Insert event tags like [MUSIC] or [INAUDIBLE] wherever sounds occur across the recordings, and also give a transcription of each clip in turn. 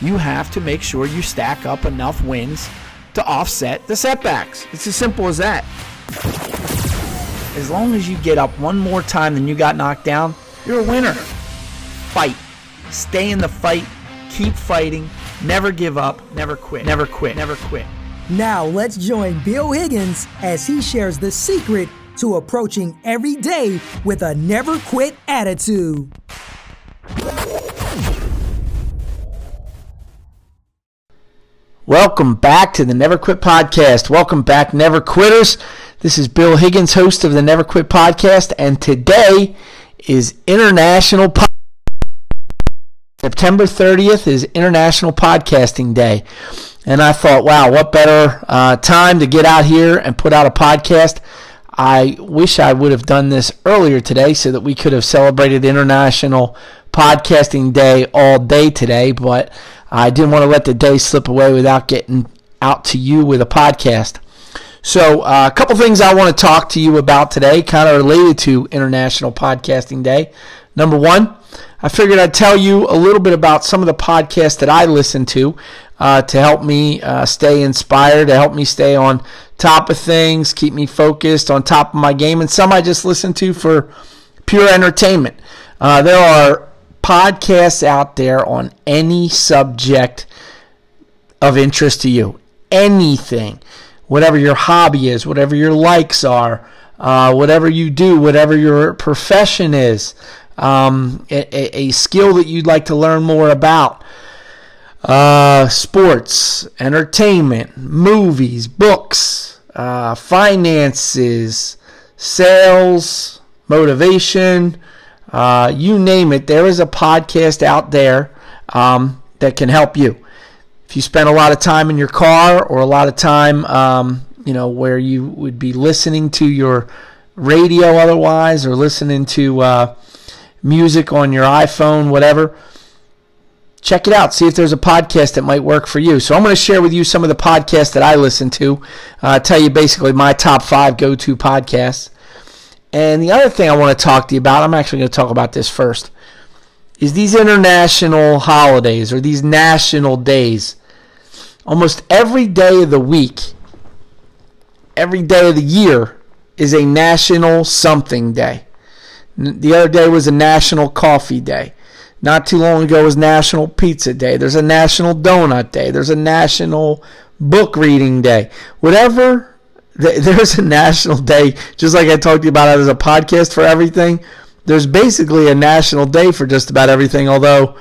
you have to make sure you stack up enough wins to offset the setbacks. It's as simple as that. As long as you get up one more time than you got knocked down, you're a winner. Fight. Stay in the fight. Keep fighting. Never give up. Never quit. Never quit. Never quit. Now let's join Bill Higgins as he shares the secret to approaching every day with a never quit attitude. Welcome back to the Never Quit Podcast. Welcome back, Never Quitters. This is Bill Higgins, host of the Never Quit Podcast, and today is International po- September 30th is International Podcasting Day. And I thought, wow, what better uh, time to get out here and put out a podcast? I wish I would have done this earlier today so that we could have celebrated International Podcasting Day all day today, but I didn't want to let the day slip away without getting out to you with a podcast. So, uh, a couple things I want to talk to you about today, kind of related to International Podcasting Day. Number one, I figured I'd tell you a little bit about some of the podcasts that I listen to uh, to help me uh, stay inspired, to help me stay on top of things, keep me focused, on top of my game, and some I just listen to for pure entertainment. Uh, there are podcasts out there on any subject of interest to you, anything, whatever your hobby is, whatever your likes are, uh, whatever you do, whatever your profession is, um, a, a, skill that you'd like to learn more about. Uh, sports, entertainment, movies, books, uh, finances, sales, motivation, uh, you name it. There is a podcast out there um, that can help you. If you spend a lot of time in your car or a lot of time, um, you know, where you would be listening to your radio otherwise or listening to uh, music on your iPhone, whatever, check it out. See if there's a podcast that might work for you. So I'm going to share with you some of the podcasts that I listen to. Uh, tell you basically my top five go-to podcasts. And the other thing I want to talk to you about, I'm actually going to talk about this first, is these international holidays or these national days. Almost every day of the week, every day of the year is a national something day. The other day was a national coffee day. Not too long ago was National Pizza Day. There's a National Donut Day. There's a National Book Reading Day. Whatever, [LAUGHS] there's a national day, just like I talked to you about it as a podcast for everything. There's basically a national day for just about everything, although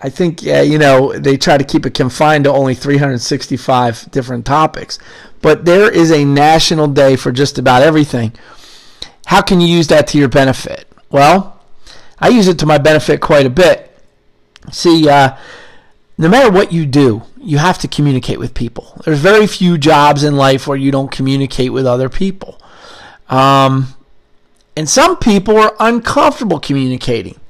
I think, uh, you know, they try to keep it confined to only 365 different topics. But there is a national day for just about everything. How can you use that to your benefit? Well, I use it to my benefit quite a bit. See, uh, no matter what you do, you have to communicate with people. There's very few jobs in life where you don't communicate with other people. Um, and some people are uncomfortable communicating.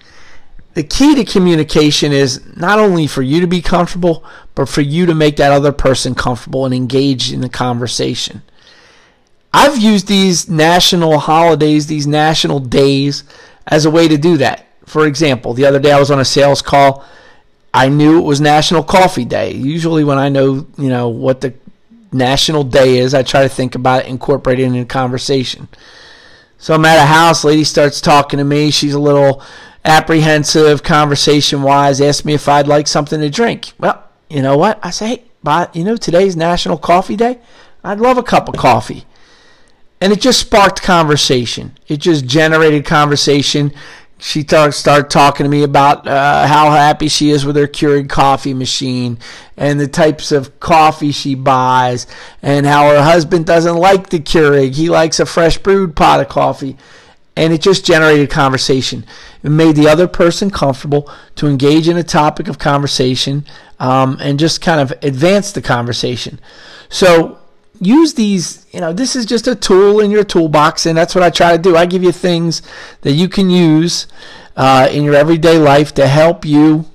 The key to communication is not only for you to be comfortable, but for you to make that other person comfortable and engage in the conversation. I've used these national holidays, these national days, as a way to do that. For example, the other day I was on a sales call. I knew it was National Coffee Day. Usually, when I know, you know, what the national day is, I try to think about it, incorporate it in a conversation. So I'm at a house. Lady starts talking to me. She's a little apprehensive, conversation wise. Asked me if I'd like something to drink. Well, you know what? I say, hey, you know, today's National Coffee Day. I'd love a cup of coffee and it just sparked conversation. It just generated conversation. She talk, started talking to me about uh, how happy she is with her Keurig coffee machine and the types of coffee she buys, and how her husband doesn't like the Keurig. He likes a fresh brewed pot of coffee. And it just generated conversation. It made the other person comfortable to engage in a topic of conversation um, and just kind of advance the conversation. So use these you know this is just a tool in your toolbox and that's what i try to do. I give you things that you can use uh, in your everyday life to help you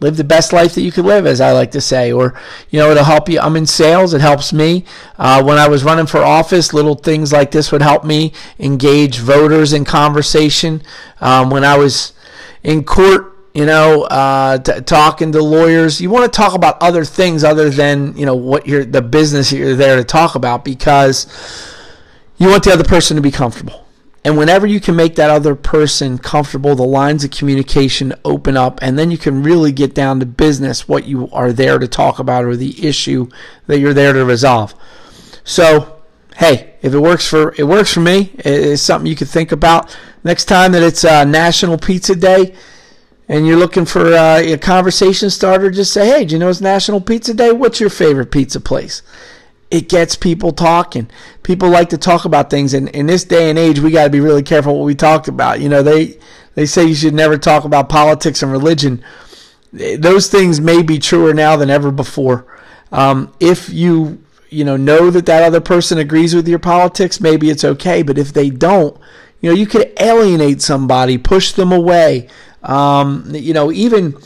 live the best life that you could live as i like to say or you know it'll help you. I'm in sales. It helps me. Uh, when i was running for office little things like this would help me engage voters in conversation. Um, when i was in court you know, uh, t- talking to lawyers. You want to talk about other things other than you know what you're the business you're there to talk about because you want the other person to be comfortable. And whenever you can make that other person comfortable, the lines of communication open up, and then you can really get down to business, what you are there to talk about or the issue that you're there to resolve. So, hey, if it works for it works for me, it's something you can think about. Next time that it's uh, National Pizza Day, and you're looking for uh, a conversation starter, just say, "Hey, do you know it's National Pizza Day? What's your favorite pizza place?" It gets people talking. People like to talk about things, and in this day and age, we got to be really careful what we talk about. You know, they they say you should never talk about politics and religion. Those things may be truer now than ever before. Um, if you you know know that that other person agrees with your politics, maybe it's okay. But if they don't, you know, you could alienate somebody, push them away. Um, you know, even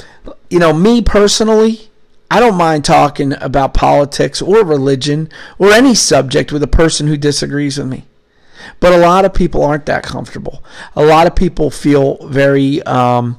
you know me personally, I don't mind talking about politics or religion or any subject with a person who disagrees with me. But a lot of people aren't that comfortable. A lot of people feel very um,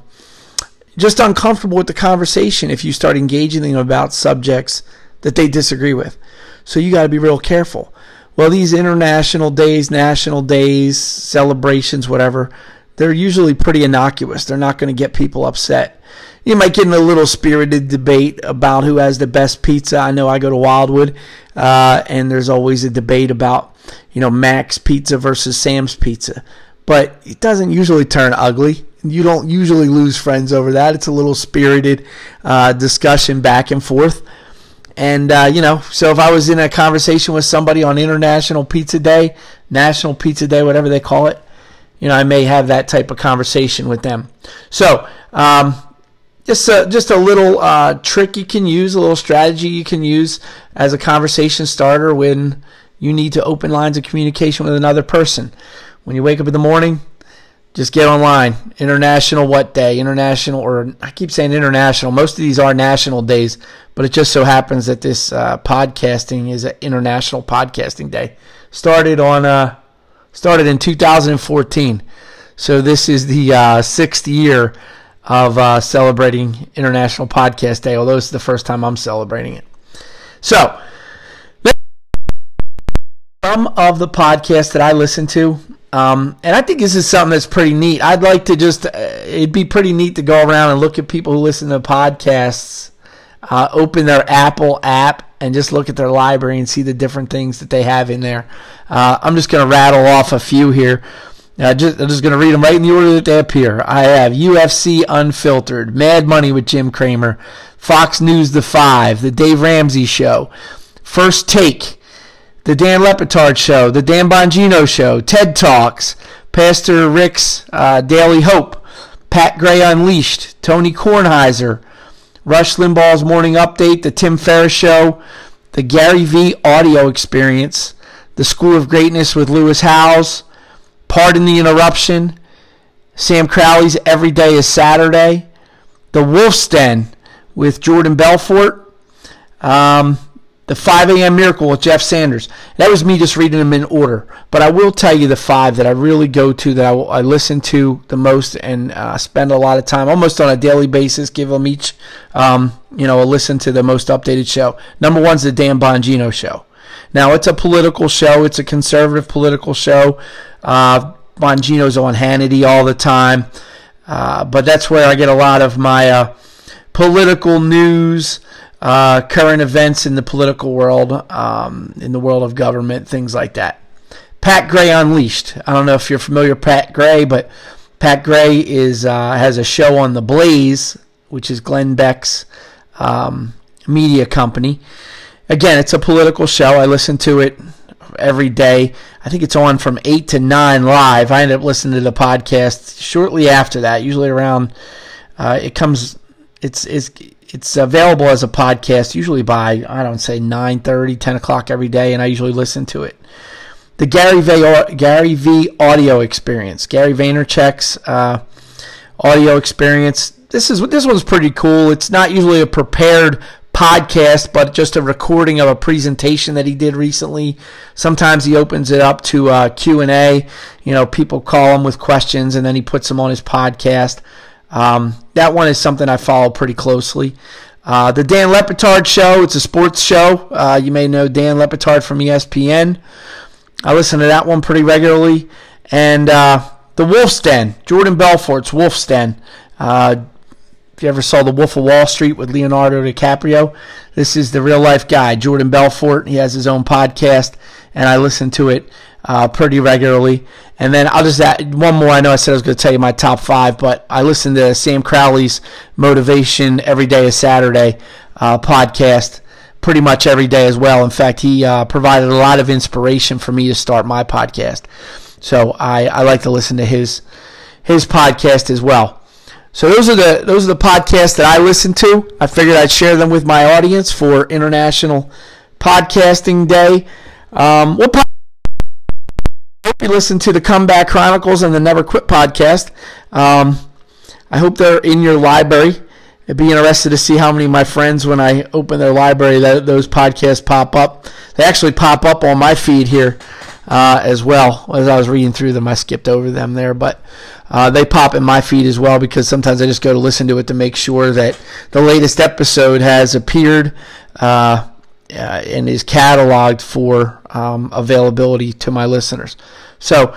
just uncomfortable with the conversation if you start engaging them about subjects that they disagree with. So you got to be real careful. Well, these international days, national days, celebrations, whatever, they're usually pretty innocuous. They're not going to get people upset you might get in a little spirited debate about who has the best pizza. I know I go to Wildwood, uh, and there's always a debate about you know Mack's Pizza versus Sam's Pizza, but it doesn't usually turn ugly. You don't usually lose friends over that. It's a little spirited uh, discussion back and forth. And, uh, you know, so if I was in a conversation with somebody on International Pizza Day, National Pizza Day, whatever they call it, you know, I may have that type of conversation with them. So, um, just a, just a little uh, trick you can use, a little strategy you can use as a conversation starter when you need to open lines of communication with another person. When you wake up in the morning, just get online. International what day? International, or I keep saying international. Most of these are national days, but it just so happens that this uh, podcasting is an international podcasting day. Started on uh, started in 2014, so this is the uh, sixth year of uh, celebrating International Podcast Day, although it's the first time I'm celebrating it. So, some of the podcasts that I listen to, um, and I think this is something that's pretty neat. I'd like to just, uh, it'd be pretty neat to go around and look at people who listen to podcasts, uh, open their Apple app, and just look at their library and see the different things that they have in there. Uh, I'm just going to rattle off a few here. Uh, just, I'm just going to read them right in the order that they appear. I have UFC Unfiltered, Mad Money with Jim Cramer, Fox News The Five, The Dave Ramsey Show, First Take, The Dan Le Batard Show, The Dan Bongino Show, TED Talks, Pastor Rick's uh, Daily Hope, Pat Gray Unleashed, Tony Kornheiser, Rush Limbaugh's Morning Update, The Tim Ferriss Show, The GaryVee Audio Experience, The School of Greatness with Lewis Howes, Pardon the interruption. Sam Crowley's Every Day is Saturday. The Wolf's Den with Jordan Belfort. Um, the 5 a.m. Miracle with Jeff Sanders. That was me just reading them in order. But I will tell you the five that I really go to, that I, I listen to the most and uh, spend a lot of time, almost on a daily basis, give them each, um, you know, a listen to the most updated show. Number one's the Dan Bongino Show. Now, it's a political show. It's a conservative political show. Uh, Bongino's on Hannity all the time. Uh, but that's where I get a lot of my uh, political news, uh, current events in the political world, um, in the world of government, things like that. Pat Gray Unleashed. I don't know if you're familiar with Pat Gray, but Pat Gray is uh, has a show on The Blaze, which is Glenn Beck's um, media company again, it's a political show. I listen to it every day. I think it's on from 8 to 9 live. I end up listening to the podcast shortly after that, usually around, uh, it comes, it's, it's, it's available as a podcast usually by, I don't say 9 30, 10 o'clock every day, and I usually listen to it. The GaryVee, Gary v audio experience, Gary Vaynerchuk's uh, audio experience. This is this one's pretty cool. It's not usually a prepared podcast, but just a recording of a presentation that he did recently. Sometimes he opens it up to uh, Q and A. You know, people call him with questions, and then he puts them on his podcast. Um, that one is something I follow pretty closely. Uh, the Dan Le Batard Show, it's a sports show. Uh, you may know Dan Le Batard from ESPN. I listen to that one pretty regularly. And uh, the Wolf's Den, Jordan Belfort's Wolf's Den. Uh, if you ever saw The Wolf of Wall Street with Leonardo DiCaprio, this is the real life guy, Jordan Belfort. He has his own podcast, and I listen to it uh, pretty regularly. And then I'll just add one more. I know I said I was going to tell you my top five, but I listen to Sam Crowley's Motivation Every Day is Saturday uh, podcast pretty much every day as well. In fact, he uh, provided a lot of inspiration for me to start my podcast. So I, I like to listen to his his podcast as well. So those are the those are the podcasts that I listen to. I figured I'd share them with my audience for International Podcasting Day. Um, what hope you listen to the Comeback Chronicles and the Never Quit podcast. Um, I hope they're in your library. I'd be interested to see how many of my friends, when I open their library, that those podcasts pop up. They actually pop up on my feed here uh, as well. As I was reading through them, I skipped over them there, but uh, they pop in my feed as well because sometimes I just go to listen to it to make sure that the latest episode has appeared uh, uh and is cataloged for um, availability to my listeners. So.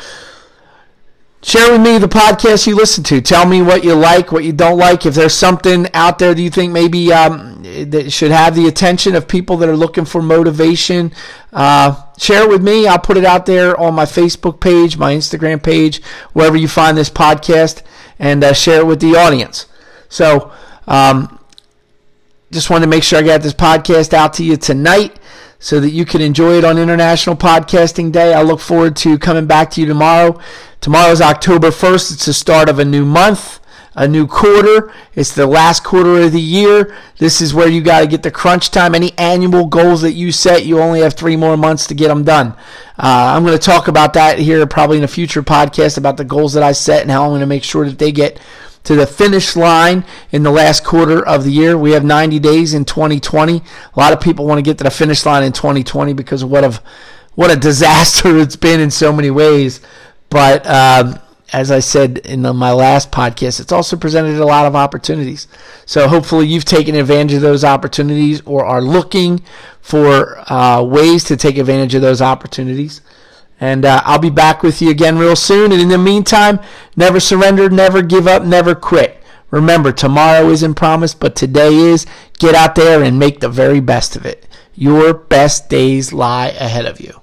Share with me the podcast you listen to. Tell me what you like, what you don't like. If there's something out there that you think maybe um, that should have the attention of people that are looking for motivation, uh, share it with me. I'll put it out there on my Facebook page, my Instagram page, wherever you find this podcast, and uh, share it with the audience. So, um, just wanted to make sure I got this podcast out to you tonight so that you can enjoy it on International Podcasting Day. I look forward to coming back to you tomorrow. Tomorrow is October 1st. It's the start of a new month, a new quarter. It's the last quarter of the year. This is where you got to get the crunch time. Any annual goals that you set, you only have three more months to get them done. Uh, I'm going to talk about that here probably in a future podcast about the goals that I set and how I'm going to make sure that they get to the finish line in the last quarter of the year. We have 90 days in 2020. A lot of people want to get to the finish line in 2020 because of what of what a [LAUGHS] disaster it's been in so many ways. But um, as I said in my last podcast, it's also presented a lot of opportunities. So hopefully you've taken advantage of those opportunities or are looking for uh, ways to take advantage of those opportunities. And uh, I'll be back with you again real soon. And in the meantime, never surrender, never give up, never quit. Remember, tomorrow isn't promised, but today is. Get out there and make the very best of it. Your best days lie ahead of you.